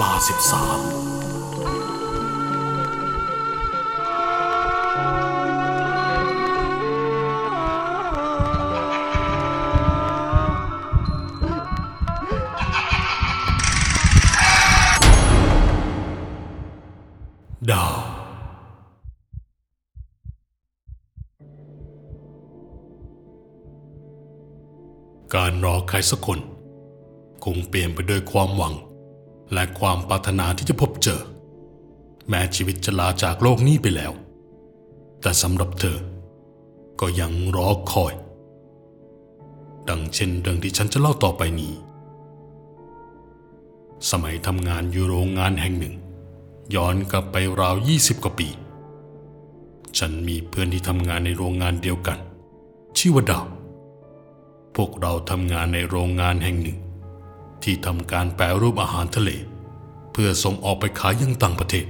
ลาสิบสามดาว การรอใครสักคน คงเปลี่ยนไปด้วยความหวัง และความปรารถนาที่จะพบเจอ แม้ชีวิตจะลาจากโลกนี้ไปแล้ว แต่สำหรับเธอ ก็ยังรอคอย ดังเช่นเรื่องที่ฉันจะเล่าต่อไปนี้ สมัยทำงานอยู่โรงงานแห่งหนึ่ง ย้อนกลับไปราว20กว่าปี ฉันมีเพื่อนที่ทำงานในโรงงานเดียวกัน ชื่อว่าดาวพวกเราทำงานในโรงงานแห่งหนึ่ง ที่ทำการแปรรูปอาหารทะเล เพื่อส่งออกไปขายยังต่างประเทศ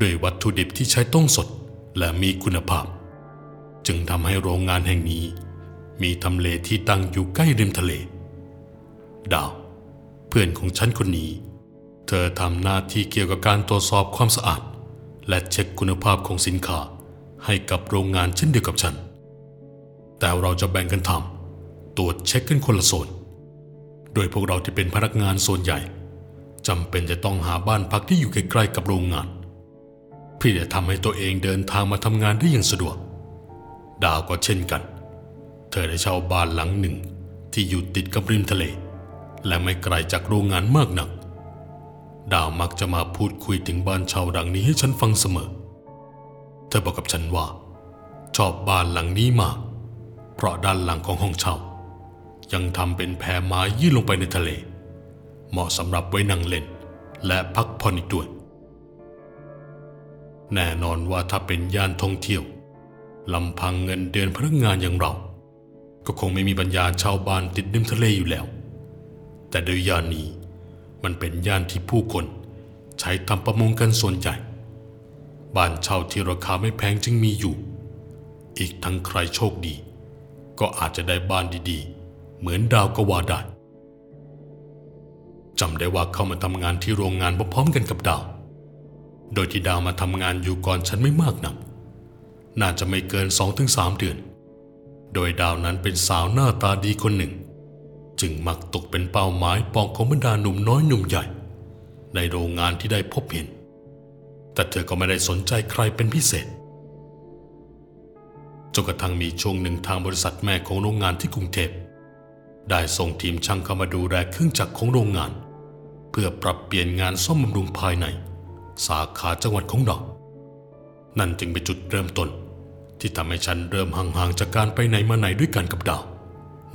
ด้วยวัตถุดิบที่ใช้ต้องสดและมีคุณภาพ จึงทำให้โรงงานแห่งนี้ มีทำเลที่ตั้งอยู่ใกล้ริมทะเล ดาว เพื่อนของฉันคนนี้ เธอทำหน้าที่เกี่ยวกับการตรวจสอบความสะอาด และเช็คคุณภาพของสินค้าให้กับโรงงานเช่นเดียวกับฉัน แต่เราจะแบ่งกันทำตรวจเช็คกันคนละโซน ดยพวกเราที่เป็นพนักงานโซนใหญ่จำเป็นจะต้องหาบ้านพักที่อยู่ใกล้ๆกับโรงงานเพื่อจะทำให้ตัวเองเดินทางมาทำงานได้อย่างสะดวก ดาวก็เช่นกัน เธอได้เช่าบ้านหลังหนึ่งที่อยู่ติดกับริมทะเล และไม่ไกลจากโรงงานมากนัก ดาวมักจะมาพูดคุยถึงบ้านเช่าหลังนี้ให้ฉันฟังเสมอ เธอบอกกับฉันว่า ชอบบ้านหลังนี้มากเพราะด้านหลังของห้องเช่า ยังทำเป็นแพไม้ยื่นลงไปในทะเล เหมาะสำหรับไว้นั่งเล่น และพักผ่อนอีกด้วย แน่นอนว่าถ้าเป็นย่านท่องเที่ยวลำพังเงินเดือนพนักงานอย่างเรา ก็คงไม่มีปัญญาช่าบ้านติดริมทะเลอยู่แล้ว แต่โดยย่านนี้มันเป็นย่านที่ผู้คนใช้ทำประมงกันส่วนใหญ่ บ้านเช่าที่ราคาไม่แพงจึงมีอยู่ อีกทั้งใครโชคดี ก็อาจจะได้บ้านดีๆ เหมือนดาวกวาด้จำได้ว่าเข้ามาทำงานที่โรงงานพร้อมๆกันกับดาว โดยที่ดาวมาทำงานอยู่ก่อนฉันไม่มากนัก น่าจะไม่เกินสองถึงสามเดือน โดยดาวนั้นเป็นสาวหน้าตาดีคนหนึ่ง จึงมักตกเป็นเป้าหมายปองของบรรดาหนุ่มน้อยหนุ่มใหญ่ ในโรงงานที่ได้พบเห็น แต่เธอก็ไม่ได้สนใจใครเป็นพิเศษจนกระทั่งมีช่วงหนึ่งทางบริษัทแม่ของโรงงานที่กรุงเทพ ได้ส่งทีมช่างเข้ามาดูแลเครื่องจักรของโรงงาน เพื่อปรับเปลี่ยนงานซ่อมบำรุงภายใน สาขาจังหวัดของเรา นั่นจึงเป็นจุดเริ่มต้น ที่ทำให้ฉันเริ่มห่างๆจากการไปไหนมาไหนด้วยกันกับดาว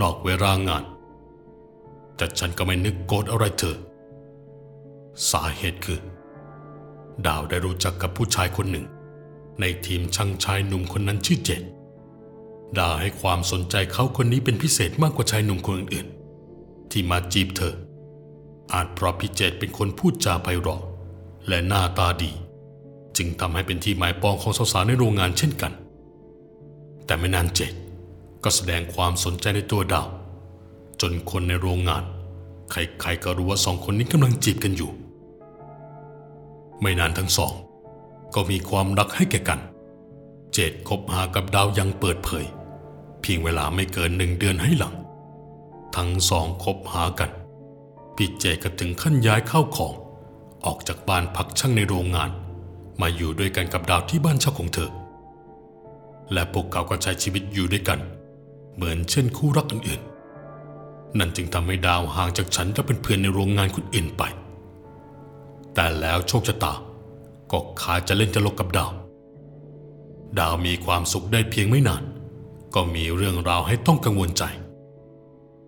นอกเวลางาน แต่ฉันก็ไม่นึกโกรธอะไรเธอ สาเหตุคือ ดาวได้รู้จักกับผู้ชายคนหนึ่ง ในทีมช่างชายหนุ่มคนนั้นชื่อเจด ดาวให้ความสนใจเขาคนนี้เป็นพิเศษมากกว่าชายหนุ่มคนอื่นๆ ที่มาจีบเธอ อาจเพราะพี่เจดเป็นคนพูดจาไพเราะและหน้าตาดี จึงทำให้เป็นที่หมายปองของสาวๆในโรงงานเช่นกัน แต่ไม่นานเจดก็แสดงความสนใจในตัวดาว จนคนในโรงงาน ใครๆก็รู้ว่าสองคนนี้กำลังจีบกันอยู่ ไม่นานทั้งสอง ก็มีความรักให้แก่กัน เจดคบหากับดาวยังเปิดเผย เพียงเวลาไม่เกินหนึ่งเดือนให้หลัง ทั้งสองคบหากัน พี่เจก็ถึงขั้นย้ายเข้าของ ออกจากบ้านพักช่างในโรงงาน มาอยู่ด้วยกันกับดาวที่บ้านเช่าของเธอ และพวกเขาก็ใช้ชีวิตอยู่ด้วยกัน เหมือนเช่นคู่รักอื่นๆ นั่นจึงทำให้ดาวห่างจากฉันและเป็นเพื่อนในโรงงานคนอื่นไป แต่แล้วโชคชะตาก็ขาดจะเล่นตลกกับดาว ดาวมีความสุขได้เพียงไม่นาน ก็มีเรื่องราวให้ต้องกังวลใจ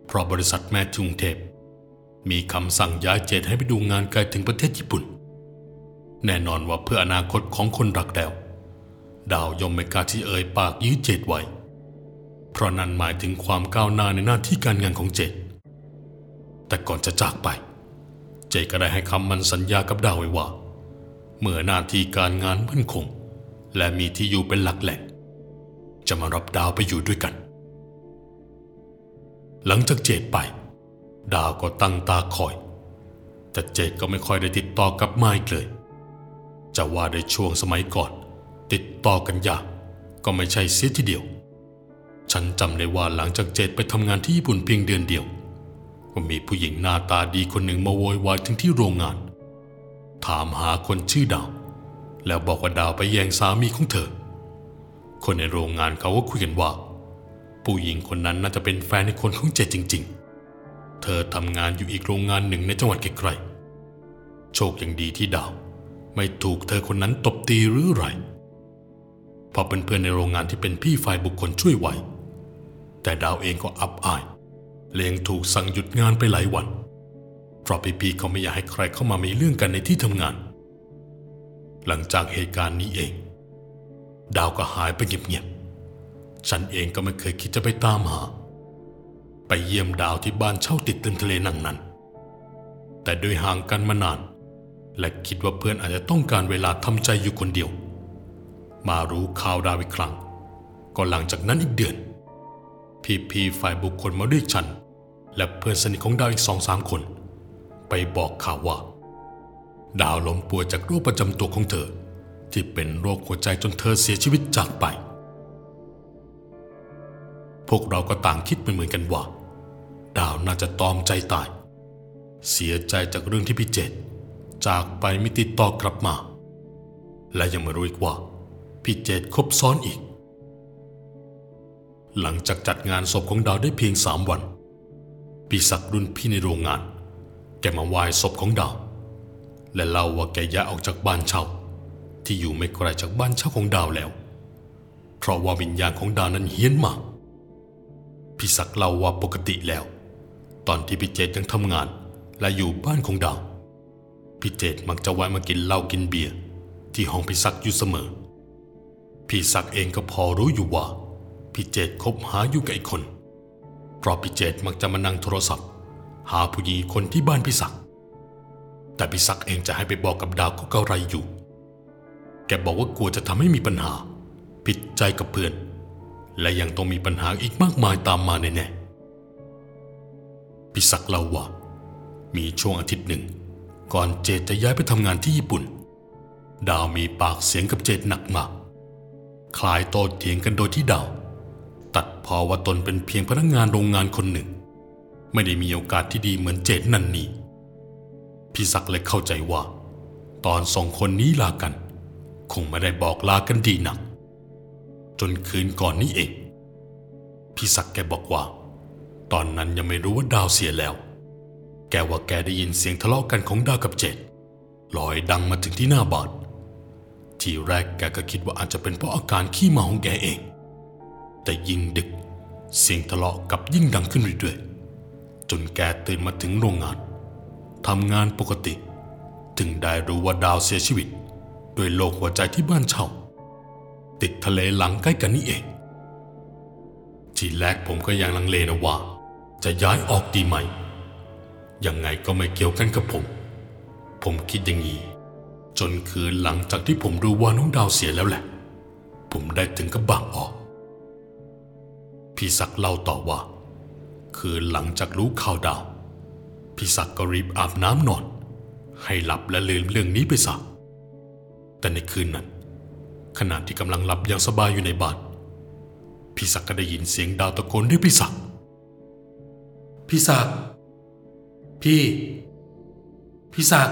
เพราะบริษัทแม่ทุงเทพ มีคำสั่งย้ายเจดให้ไปดูงานไกลถึงประเทศญี่ปุ่น แน่นอนว่าเพื่ออนาคตของคนรักแล้วดาวยอมไม่กล้าที่เอ่ยปากยื้อเจดไว้ เพราะนั่นหมายถึงความก้าวหน้าในหน้าที่การงานของเจดแต่ก่อนจะจากไป เจดก็ได้ให้คำมันสัญญากับดาวไว้ว่า เมื่อหน้าที่การงานมั่นคง และมีที่อยู่เป็นหลักแหล่ง จะมารับดาวไปอยู่ด้วยกัน หลังจากเจดไป ดาวก็ตั้งตาคอย แต่เจดก็ไม่ค่อยได้ติดต่อกลับมาอีกเลย จะว่าในช่วงสมัยก่อน ติดต่อกันยากก็ไม่ใช่เสียทีเดียว ฉันจำได้ว่าหลังจากเจดไปทำงานที่ญี่ปุ่นเพียงเดือนเดียว ก็มีผู้หญิงหน้าตาดีคนหนึ่งมาโวยวายถึงที่โรงงาน ถามหาคนชื่อดาว แล้วบอกว่าดาวไปแย่งสามีของเธอ คนในโรงงานเขาก็คุยกันว่า ผู้หญิงคนนั้นน่าจะเป็นแฟนในคนของเจจริง ๆ เธอทำงานอยู่อีกโรงงานหนึ่งในจังหวัดไกลๆโชคยังดีที่ดาว ไม่ถูกเธอคนนั้นตบตีหรือไรเพราะเพื่อนๆในโรงงานที่เป็นพี่ฝ่ายบุคคลช่วยไว้ แต่ดาวเองก็อับอายเลงถูกสั่งหยุดงานไปหลายวันเพราะพี่ๆเขาไม่อยากให้ใครเข้ามามีเรื่องกันในที่ทำงาน หลังจากเหตุการณ์นี้เอง ดาวก็หายไปเงียบๆ ฉันเองก็ไม่เคยคิดจะไปตามหา ไปเยี่ยมดาวที่บ้านเช่าติดติมทะเลนั่งนั้น แต่โดยห่างกันมานาน และคิดว่าเพื่อนอาจจะต้องการเวลาทำใจอยู่คนเดียว มารู้ข่าวดาวอีกครั้ง ก็หลังจากนั้นอีกเดือน พี่พีฝ่ายบุคคลมาเรียกฉัน และเพื่อนสนิทของดาวอีกสองสามคน ไปบอกข่าวว่า ดาวล้มป่วยจากโรคประจำตัวของเธอ ที่เป็นโรคหัวใจจนเธอเสียชีวิตจากไป พวกเราก็ต่างคิดเหมือนกันว่า ดาวน่าจะตอมใจตาย เสียใจจากเรื่องที่พี่เจตจากไปไม่ติดต่อกลับมา และยังไม่รู้อีกว่า พี่เจตคบซ้อนอีก หลังจากจัดงานศพของดาวได้เพียงสามวันพี่ศักดิ์รุ่นพี่ในโรงงาน แกมาไหว้ศพของดาว และเล่าว่าแกย้ายออกจากบ้านเช่า ที่อยู่ไม่ไกลจากบ้านเช่าของดาวแล้ว เพราะว่าวิญญาณของดาวนั้นเฮี้ยนมากพี่ศักเล่าว่าปกติแล้ว ตอนที่พี่เจตยังทำงาน และอยู่บ้านของดาวพี่เจตมักจะแวะมากินเหล้ากินเบียร์ที่ห้องพี่ศักอยู่เสมอ พี่ศักเองก็พอรู้อยู่ว่าพี่เจตคบหาอยู่กับไอ้คน เพราะพี่เจตมักจะมานั่งโทรศัพท์ หาผู้หญิงคนที่บ้านพี่ศักแต่พี่ศักเองจะให้ไปบอกกับดาวก็เกาไรอยู่ แกบอกว่ากลัวจะทำให้มีปัญหา ผิดใจกับเพื่อน และยังต้องมีปัญหาอีกมากมายตามมาแน่ๆพี่ศักเล่าว่า มีช่วงอาทิตย์หนึ่ง ก่อนเจตจะย้ายไปทำงานที่ญี่ปุ่น ดาวมีปากเสียงกับเจตหนักมากคลายโต้เถียงกันโดยที่ดาว ตัดพอว่าตนเป็นเพียงพนักงานโรงงานคนหนึ่ง ไม่ได้มีโอกาสที่ดีเหมือนเจตนั่นนี่พี่ศักเลยเข้าใจว่า ตอนสองคนนี้ลากัน คงไม่ได้บอกลากันดีหนัก จนคืนก่อนนี้เอง พี่ศักดิ์แกบอกว่า ตอนนั้นยังไม่รู้ว่าดาวเสียแล้ว แกว่าแกได้ยินเสียงทะเลาะกันของดาวกับเจดลอยดังมาถึงที่หน้าบ้านทีแรกแกก็คิดว่าอาจจะเป็นเพราะอาการขี้เมาของแกเอง แต่ยิ่งดึก เสียงทะเลาะกับยิ่งดังขึ้นเรื่อยๆจนแกตื่นมาถึงโรงงานทำงานปกติ ถึงได้รู้ว่าดาวเสียชีวิต ด้วยโรคหัวใจที่บ้านเช่า ติดทะเลหลังใกล้กันนี่เอง ทีแรกผมก็ยังลังเลนะว่า จะย้ายออกดีไหม ยังไงก็ไม่เกี่ยวกันกับผม ผมคิดอย่างนี้ จนคืนหลังจากที่ผมรู้ว่าน้องดาวเสียแล้วแหละ ผมได้ถึงกับบางออก พี่ศักด์เล่าต่อว่า คืนหลังจากรู้ข่าวดาว พี่ศักด์ก็รีบอาบน้ำนอน ให้หลับและลืมเรื่องนี้ไปซะ แต่ในคืนนั้นขณะที่กำลังหลับอย่างสบายอยู่ในบ้านพี่ศักก็ได้ยินเสียงดาวตะโกนเรียกพี่ศักพี่ศักพี่ พี่ศัก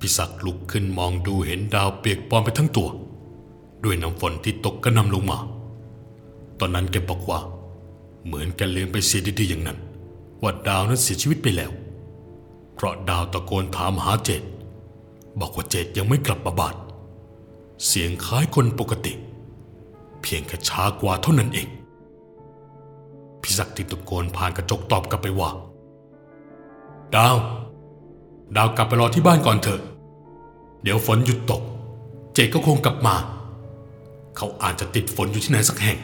พี่ศักลุกขึ้นมองดูเห็นดาวเปียกปอนไปทั้งตัว ด้วยน้ำฝนที่ตกกระนำลงมา ตอนนั้นแกบอกว่า เหมือนแกลืมไปเสียดีๆอย่างนั้น ว่าดาวนั้นเสียชีวิตไปแล้ว เพราะดาวตะโกนถามหาเจด บอกว่าเจดยังไม่กลับมาบานเสียงคล้ายคนปกติ เพียงแค่ช้ากว่าเท่านั้นเองพี่ศักดิ์ติดตะโกนผ่านกระจกตอบกลับไปว่า ดาว ดาวกลับไปรอที่บ้านก่อนเถอะ เดี๋ยวฝนหยุดตก เจดก็คงกลับมา เขาอาจจะติดฝนอยู่ที่ไหนสักแห่ง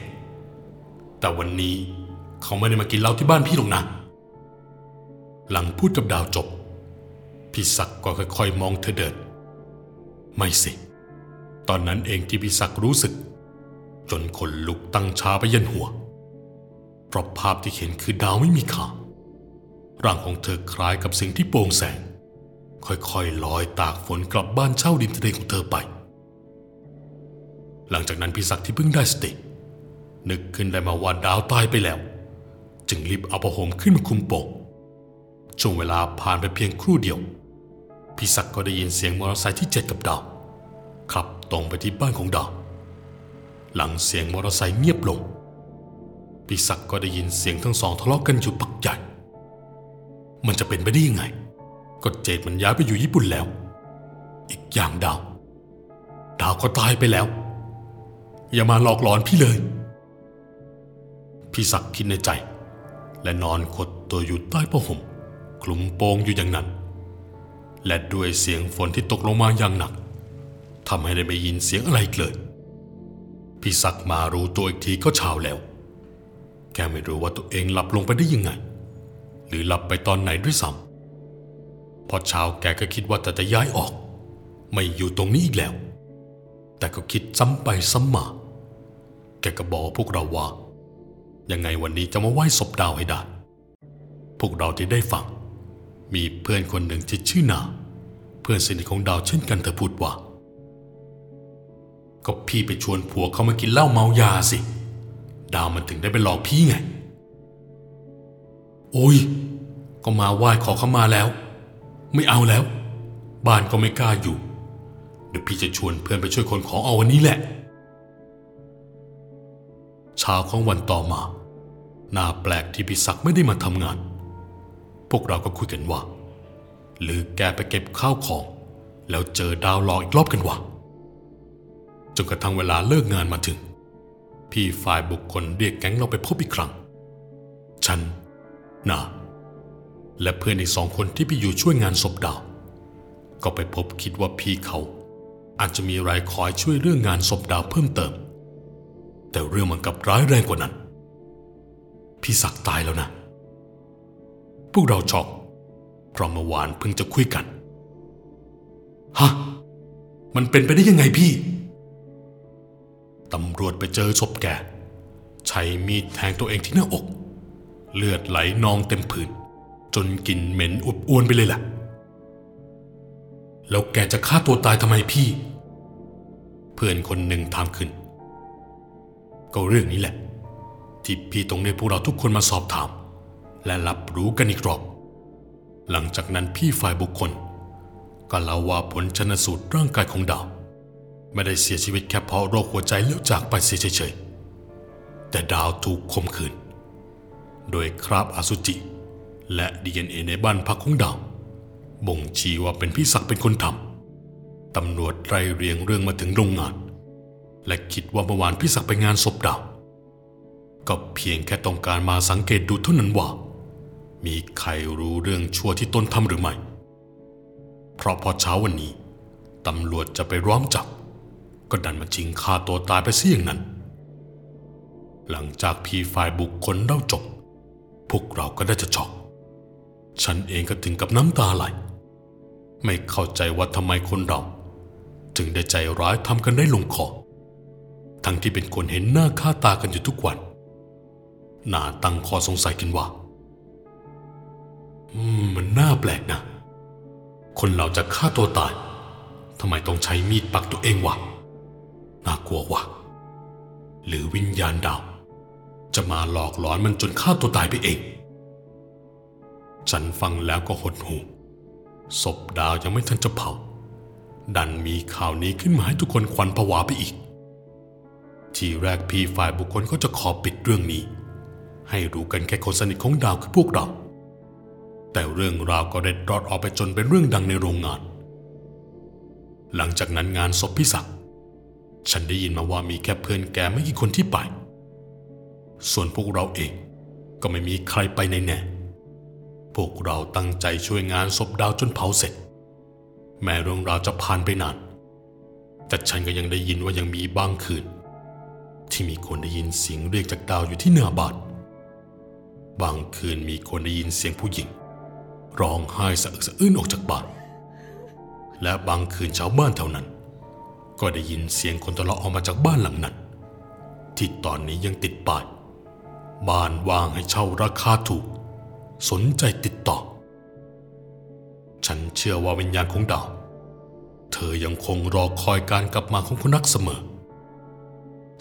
แต่วันนี้เขาไม่ได้มากินเหล้าที่บ้านพี่หรอกนะ หลังพูดกับดาวจบ พี่ศักก็ค่อยๆมองเธอเดิน ไม่สิ ตอนนั้นเองที่พี่ศักรู้สึก จนขนลุกตั้งชาไปยันหัว เพราะภาพที่เห็นคือดาวไม่มีขาร่างของเธอคล้ายกับสิ่งที่โปร่งแสง ค่อยๆลอยตากฝนกลับบ้านเช่าริมทะเลของเธอไป หลังจากนั้นพี่ศักดิ์ที่เพิ่งได้สติ นึกขึ้นได้มาว่าดาวตายไปแล้ว จึงรีบเอาผ้าห่มขึ้นมาคุมโปกช่วงเวลาผ่านไปเพียงครู่เดียว พี่ศักดิ์ก็ได้ยินเสียงมอเตอร์ไซค์ที่เจ็ดกับดาวขับตรงไปที่บ้านของดาว หลังเสียงมอเตอร์ไซค์เงียบลง พี่ศักดิ์ก็ได้ยินเสียงทั้งสองทะเลาะกันอยู่ปักใหญ่ มันจะเป็นไปได้ยังไง ก็เจดมันย้ายไปอยู่ญี่ปุ่นแล้ว อีกอย่างดาว ดาวก็ตายไปแล้ว อย่ามาหลอกหลอนพี่เลย พี่ศักดิ์คิดในใจ และนอนขดตัวอยู่ใต้ผ้าห่มคลุมโปงอยู่อย่างนั้น และด้วยเสียงฝนที่ตกลงมาอย่างหนักทำให้ได้ไม่ยินเสียงอะไรเลย พี่ศักดิ์มารู้ตัวอีกทีก็เช้าแล้ว แกไม่รู้ว่าตัวเองหลับลงไปได้ยังไง หรือหลับไปตอนไหนด้วยซ้ำพอเช้าแกก็คิดว่าแต่จะย้ายออก ไม่อยู่ตรงนี้อีกแล้ว แต่ก็คิดซ้ำไปซ้ำมา แกก็บอกพวกเราว่า ยังไงวันนี้จะมาไหว้ศพดาวให้ได้ พวกเราที่ได้ฟัง มีเพื่อนคนหนึ่งที่ชื่อนา เพื่อนสนิทของดาวเช่นกันเธอพูดว่า ก็พี่ไปชวนผัวเขามากินเหล้าเมายาสิ ดาวมันถึงได้ไปหลอกพี่ไง โอ้ย ก็มาไหว้ขอเขามาแล้ว ไม่เอาแล้ว บ้านก็ไม่กล้าอยู่ เดี๋ยวพี่จะชวนเพื่อนไปช่วยคนของเอาวันนี้แหละ เช้าของวันต่อมาน่าแปลกที่พิศักดิ์ไม่ได้มาทำงาน พวกเราก็คุยกันว่า หรือแกไปเก็บข้าวของ แล้วเจอดาวหลอกอีกรอบกันวะจนกระทั่งเวลาเลิกงานมาถึง พี่ฝ่ายบุคคลเรียกแก๊งเราไปพบอีกครั้ง ฉันนาและเพื่อนอีกสองคนที่พี่อยู่ช่วยงานศพดาว ก็ไปพบคิดว่าพี่เขาอาจจะมีรายคอยช่วยเรื่องงานศพดาวเพิ่มเติม แต่เรื่องมันกับร้ายแรงกว่านั้น พี่ศักดิ์ตายแล้วนะ วกเราช็อกเพราะเมื่อวานเพิ่งจะคุยกัน ฮะ มันเป็นไปได้ยังไงพี่ ตำรวจไปเจอศพแก ใช้มีดแทงตัวเองที่หน้าอก เลือดไหลนองเต็มผืนจนกลิ่นเหม็นอุบอวนไปเลยแหละแล้วแกจะฆ่าตัวตายทำไมพี่ เพื่อนคนหนึ่งถามขึ้น ก็เรื่องนี้แหละ ที่พี่ต้องเรียกพวกเราทุกคนมาสอบถาม และรับรู้กันอีกรอบ หลังจากนั้นพี่ฝ่ายบุคคลก็เล่าว่าผลชนสูตรร่างกายของดาว ไม่ได้เสียชีวิตแค่เพราะโรคหัวใจแล้วจากไปเสียเฉยๆแต่ดาวถูกข่มขืน โดยคราบอสุจิ และดีเอ็นเอในบ้านพักของดาว บ่งชี้ว่าเป็นพี่ศักดิ์เป็นคนทำตำรวจไล่เรียงเรื่องมาถึงโรงงาน และคิดว่าเมื่อวานพี่ศักดิ์ไปงานศพดาว ก็เพียงแค่ต้องการมาสังเกตดูเท่านั้นว่า มีใครรู้เรื่องชั่วที่ตนทำหรือไม่ เพราะพอเช้าวันนี้ตำรวจจะไปร้อมจับ ก็ดันมาชิงฆ่าตัวตายไปเสียอย่างนั้น หลังจากพี่ฝ่ายบุคคลเล่าจบ พวกเราก็ได้จะช็อก ฉันเองก็ถึงกับน้ำตาไหล ไม่เข้าใจว่าทำไมคนเรา ถึงได้ใจร้ายทำกันได้ลงคอ ทั้งที่เป็นคนเห็นหน้าค่าตากันอยู่ทุกวัน น่าตั้งข้อสงสัยกันว่า มันน่าแปลกนะ คนเราจะฆ่าตัวตายทำไมต้องใช้มีดปักตัวเองวะ น่ากลัววะ หรือวิญญาณดาว จะมาหลอกหลอนมันจนฆ่าตัวตายไปเอง ฉันฟังแล้วก็หดหูศพดาวยังไม่ทันจะเผา ดันมีข่าวนี้ขึ้นมาให้ทุกคนควันผวาไปอีก ทีแรกพี่ฝ่ายบุคคลก็จะขอปิดเรื่องนี้ ให้รู้กันแค่คนสนิทของดาวคือพวกเรา แต่เรื่องราวก็เร็ดรอดออกไปจนเป็นเรื่องดังในโรงงาน หลังจากนั้นงานศพพี่ศักดิ์ฉันได้ยินมาว่ามีแค่เพื่อนแกไม่กี่คนที่ไป ส่วนพวกเราเองก็ไม่มีใครไปในแน่ พวกเราตั้งใจช่วยงานศพดาวจนเผาเสร็จ แม้เรื่องราวจะผ่านไปนาน แต่ฉันก็ยังได้ยินว่ายังมีบางคืน ที่มีคนได้ยินเสียงเรียกจากดาวอยู่ที่หน้าบ้านบางคืนมีคนได้ยินเสียงผู้หญิง ร้องไห้สะอึกสะอื้นออกจากบ้าน และบางคืนชาวบ้านแถวนั้น ก็ได้ยินเสียงคนทะเลาะออกมาจากบ้านหลังนั้น ที่ตอนนี้ยังติดป้ายบ้านว่างให้เช่าราคาถูก สนใจติดต่อ ฉันเชื่อว่าวิญญาณของดาว เธอยังคงรอคอยการกลับมาของคนรักเสมอ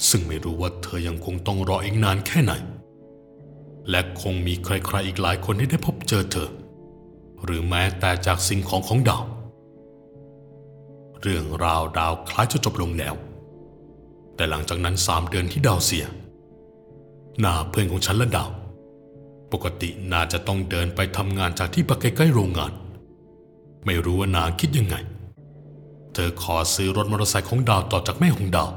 ซึ่งไม่รู้ว่าเธอยังคงต้องรออีกนานแค่ไหน และคงมีใครๆอีกหลายคนที่ได้พบเจอเธอ หรือแม้แต่จากสิ่งของของดาว เรื่องราวดาวคล้ายจะจบลงแล้ว แต่หลังจากนั้นสามเดือนที่ดาวเสีย หน้าเพื่อนของฉันและดาว ปกตินาจะต้องเดินไปทำงานจากที่ปักใกล้ๆโรงงาน ไม่รู้ว่านาคิดยังไง เธอขอซื้อรถมอเตอร์ไซค์ของดาวต่อจากแม่ของดาว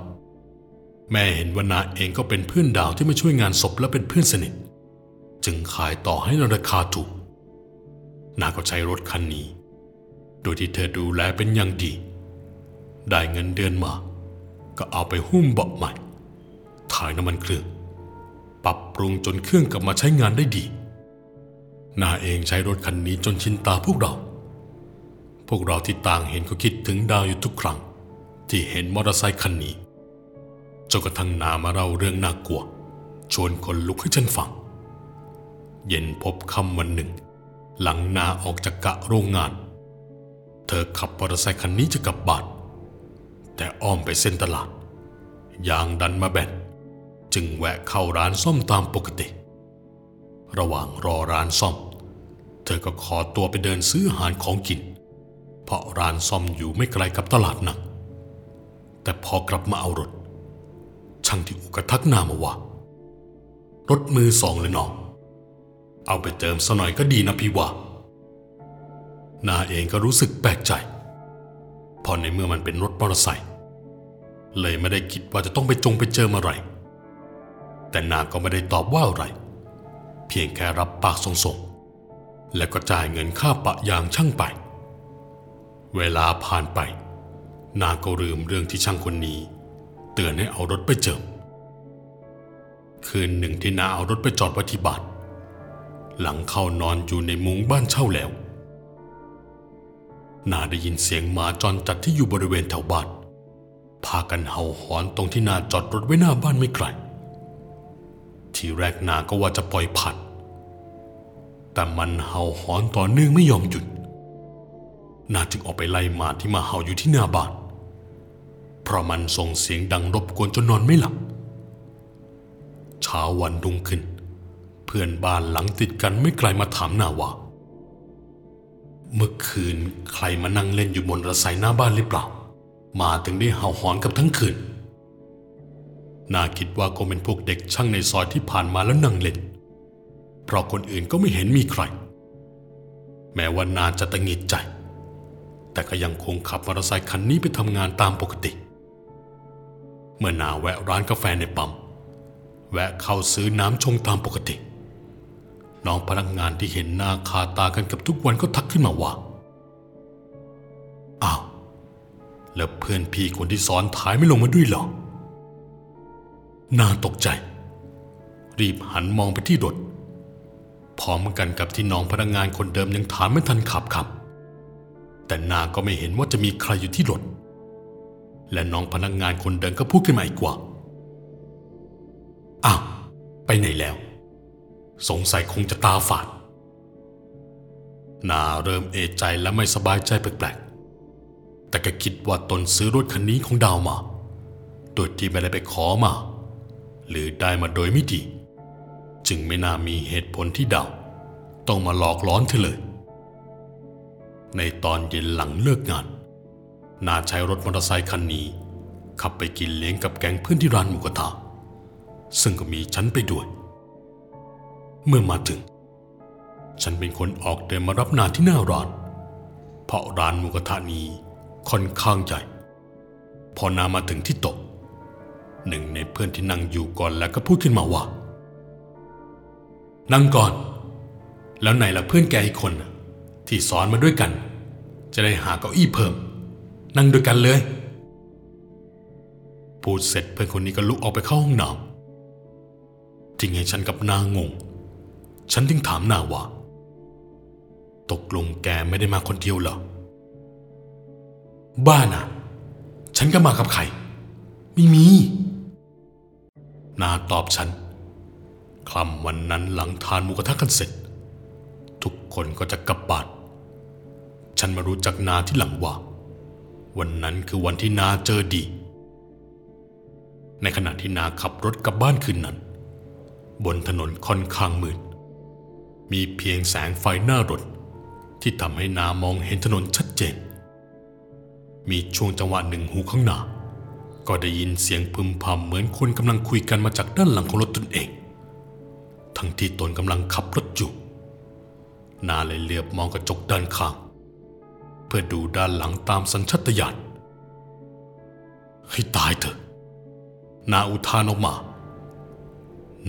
แม่เห็นว่านาเองก็เป็นเพื่อนดาวที่มาช่วยงานศพและเป็นเพื่อนสนิท จึงขายต่อให้ในราคาถูก นาก็ใช้รถคันนี้ โดยที่เธอดูแลเป็นอย่างดี ได้เงินเดือนมา ก็เอาไปหุ้มเบาะใหม่ ถ่ายน้ำมันเครื่อง ปรับปรุงจนเครื่องกลับมาใช้งานได้ดี นาเองใช้รถคันนี้จนชินตาพวกเรา พวกเราที่ต่างเห็นก็คิดถึงดาวอยู่ทุกครั้ง ที่เห็นมอเตอร์ไซค์คันนี้จนกระทั่งนามาเล่าเรื่องน่ากลัว ชวนคนลุกให้ฉันฟัง เย็นพบคำวันหนึ่ง หลังนาออกจากกะโรงงาน เธอขับมอเตอร์ไซค์คันนี้จะกลับบ้าน แต่อ้อมไปเส้นตลาด ยางดันมาแบนจึงแวะเข้าร้านซ่อมตามปกติ ระหว่างรอร้านซ่อม เธอก็ขอตัวไปเดินซื้ออาหารของกิน เพราะร้านซ่อมอยู่ไม่ไกลกับตลาดนัก แต่พอกลับมาเอารถ ช่างที่อุกทักนามาว่า รถมือสองเลยน้อง เอาไปเติมซะหน่อยก็ดีนะพี่ว่านาเองก็รู้สึกแปลกใจเพราะในเมื่อมันเป็นรถมอเตอร์ไซค์เลยไม่ได้คิดว่าจะต้องไปจงไปเจอมาไร แต่นาก็ไม่ได้ตอบว่าอะไร เพียงแค่รับปากส่งๆ แล้วก็จ่ายเงินค่าปะยางช่างไป เวลาผ่านไป นาก็ลืมเรื่องที่ช่างคนนี้ เตือนให้เอารถไปเจิม คืนหนึ่งที่นาเอารถไปจอดไว้ที่บ้าน หลังเข้านอนอยู่ในมุ้งบ้านเช่าแล้ว นาได้ยินเสียงหมาจรจัดที่อยู่บริเวณแถวบ้านพากันเห่าหอนตรงที่นาจอดรถไว้หน้าบ้านไม่ไกล ทีแรกนาก็ว่าจะปล่อยผ่านแต่มันเห่าหอนต่อเนื่องไม่ยอมหยุด นาจึงออกไปไล่หมาที่มาเห่าอยู่ที่หน้าบ้าน เพราะมันส่งเสียงดังรบกวนจนนอนไม่หลับ เช้าวันรุ่งขึ้น พื่อนบ้านหลังติดกันไม่ไกลมาถามนาว่าเมื่อคืนใครมานั่งเล่นอยู่บนระไซหน้าบ้านหรือเปล่า มาถึงได้เห่าหอนกับทั้งคืน นาคิดว่าคงเป็นพวกเด็กช่างในซอยที่ผ่านมาแล้วนั่งเล่น เพราะคนอื่นก็ไม่เห็นมีใคร แม้ว่านาจะตะหงิดใจ แต่ก็ยังคงขับมอเตอร์ไซค์คันนี้ไปทำงานตามปกติ เมื่อนาแวะร้านกาแฟในปั๊มแวะเข้าซื้อน้ำชงตามปกติ น้องพนักงานที่เห็นหน้าคาตากันกับทุกวันก็ทักขึ้นมาว่า อ้าว แล้วเพื่อนพี่คนที่ซ้อนท้ายไม่ลงมาด้วยเหรอนาตกใจ รีบหันมองไปที่รถพร้อมกันกับที่น้องพนักงานคนเดิมยังถามไม่ทันขับขับ แต่นาก็ไม่เห็นว่าจะมีใครอยู่ที่รถ และน้องพนักงานคนเดิมก็พูดขึ้นมาอีกว่า อ้าว ไปไหนแล้ว สงสัยคงจะตาฝาดนาเริ่มเอะใจและไม่สบายใจแปลกๆ แต่ก็คิดว่าตนซื้อรถคันนี้ของดาวมา โดยที่ไม่ได้ไปขอมา หรือได้มาโดยไม่ดี จึงไม่น่ามีเหตุผลที่ดาว ต้องมาหลอกล้อนเธอเลย ในตอนเย็นหลังเลิกงาน นาใช้รถมอเตอร์ไซค์คันนี้ ขับไปกินเลี้ยงกับแก๊งเพื่อนที่ร้านหมูกระทะซึ่งก็มีฉันไปด้วย เมื่อมาถึง ฉันเป็นคนออกเดินมารับนาที่หน้าร้านเพราะร้านหมูกระทะนี้ค่อนข้างใหญ่ พอนามาถึงที่โต๊ะหนึ่งในเพื่อนที่นั่งอยู่ก่อนแล้วก็พูดขึ้นมาว่า นั่งก่อน แล้วไหนล่ะเพื่อนแกอีกคน ที่สอนมาด้วยกัน จะได้หาเก้าอี้เพิ่ม นั่งด้วยกันเลย พูดเสร็จเพื่อนคนนี้ก็ลุกออกไปเข้าห้องน้ำจึงให้ฉันกับนางงง ฉันจึงถามนาว่าตกลงแกไม่ได้มาคนเดียวเหรอ บ้านะฉันก็มากับใคร ไม่มี นาตอบฉัน คลำวันนั้นหลังทานหมูกระทะกันเสร็จ ทุกคนก็จะกลับบ้าน ฉันมารู้จักนาที่หลังว่า วันนั้นคือวันที่นาเจอดี ในขณะที่นาขับรถกลับบ้านคืนนั้น บนถนนค่อนข้างมืด มีเพียงแสงไฟหน้ารถ ที่ทำให้นามองเห็นถนนชัดเจน มีช่วงจังหวะหนึ่งหูข้างหน้า ก็ได้ยินเสียงพึมพำเหมือนคนกำลังคุยกันมาจากด้านหลังของรถตนเอง ทั้งที่ตนกำลังขับรถอยู่นาเลยเหลือบมองกระจกด้านข้าง เพื่อดูด้านหลังตามสัญชาตญาณให้ตายเถอะ นาอุทานออกมา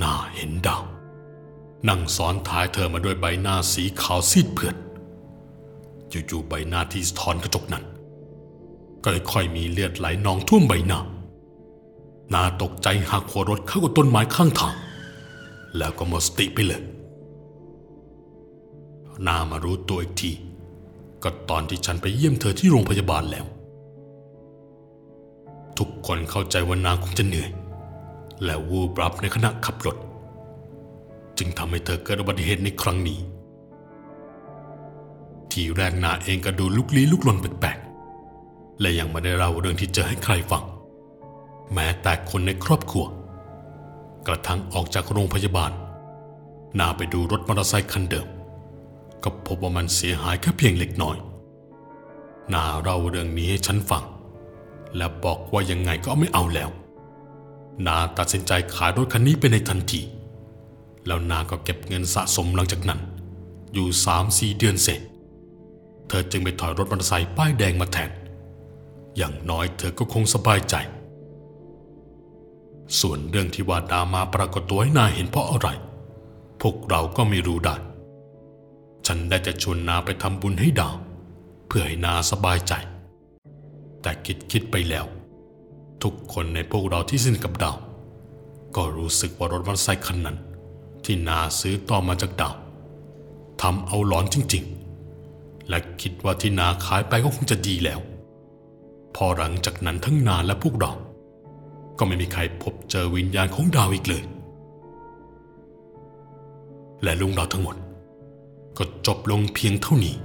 นาเห็นดาว นั่งซ้อนท้ายเธอมาด้วยใบหน้าสีขาวซีดเผือดอยู่ๆใบหน้าที่สะท้อนกระจกนั้น ก็ค่อยมีเลือดไหลนองท่วมใบหน้านาตกใจหักหัวรถเข้ากับต้นไม้ข้างทาง แล้วก็หมดสติไปเลยนามารู้ตัวอีกที ก็ตอนที่ฉันไปเยี่ยมเธอที่โรงพยาบาลแล้ว ทุกคนเข้าใจว่านาคงจะเหนื่อย และวูบรับในขณะขับรถ จึงทำให้เธอเกิดอุบัติเหตุในครั้งนี้ ทีแรกนาเองก็ดูลุกลี้ลุกลนแปลกๆ และยังไม่ได้เล่าเรื่องที่เจอให้ใครฟัง แม้แต่คนในครอบครัว กระทั่งออกจากโรงพยาบาล นาไปดูรถมอเตอร์ไซค์คันเดิม ก็พบว่ามันเสียหายแค่เพียงเล็กน้อย นาเล่าเรื่องนี้ให้ฉันฟัง และบอกว่ายังไงก็ไม่เอาแล้ว นาตัดสินใจขายรถคันนี้ไปในทันที แล้วนางก็เก็บเงินสะสมหลังจากนั้น อยู่สามสี่เดือนเสร็จ เธอจึงไปถอยรถมอเตอร์ไซค์ป้ายแดงมาแทน อย่างน้อยเธอก็คงสบายใจ ส่วนเรื่องที่ว่าดามาปรากฏตัวให้นาเห็นเพราะอะไร พวกเราก็ไม่รู้ได้ฉันได้จะชวนนาไปทำบุญให้ดาว เพื่อให้นาสบายใจ แต่คิดคิดไปแล้ว ทุกคนในพวกเราที่สนิทกับดาว ก็รู้สึกว่ารถมอเตอร์ไซค์คันนั้น ที่นาซื้อต่อมาจากดาวทำเอาหลอนจริง ๆ และคิดว่าที่นาขายไปก็คงจะดีแล้ว พอหลังจากนั้นทั้งนาและพวกเรา ก็ไม่มีใครพบเจอวิญญาณของดาวอีกเลย และลุงเราวทั้งหมด ก็จบลงเพียงเท่านี้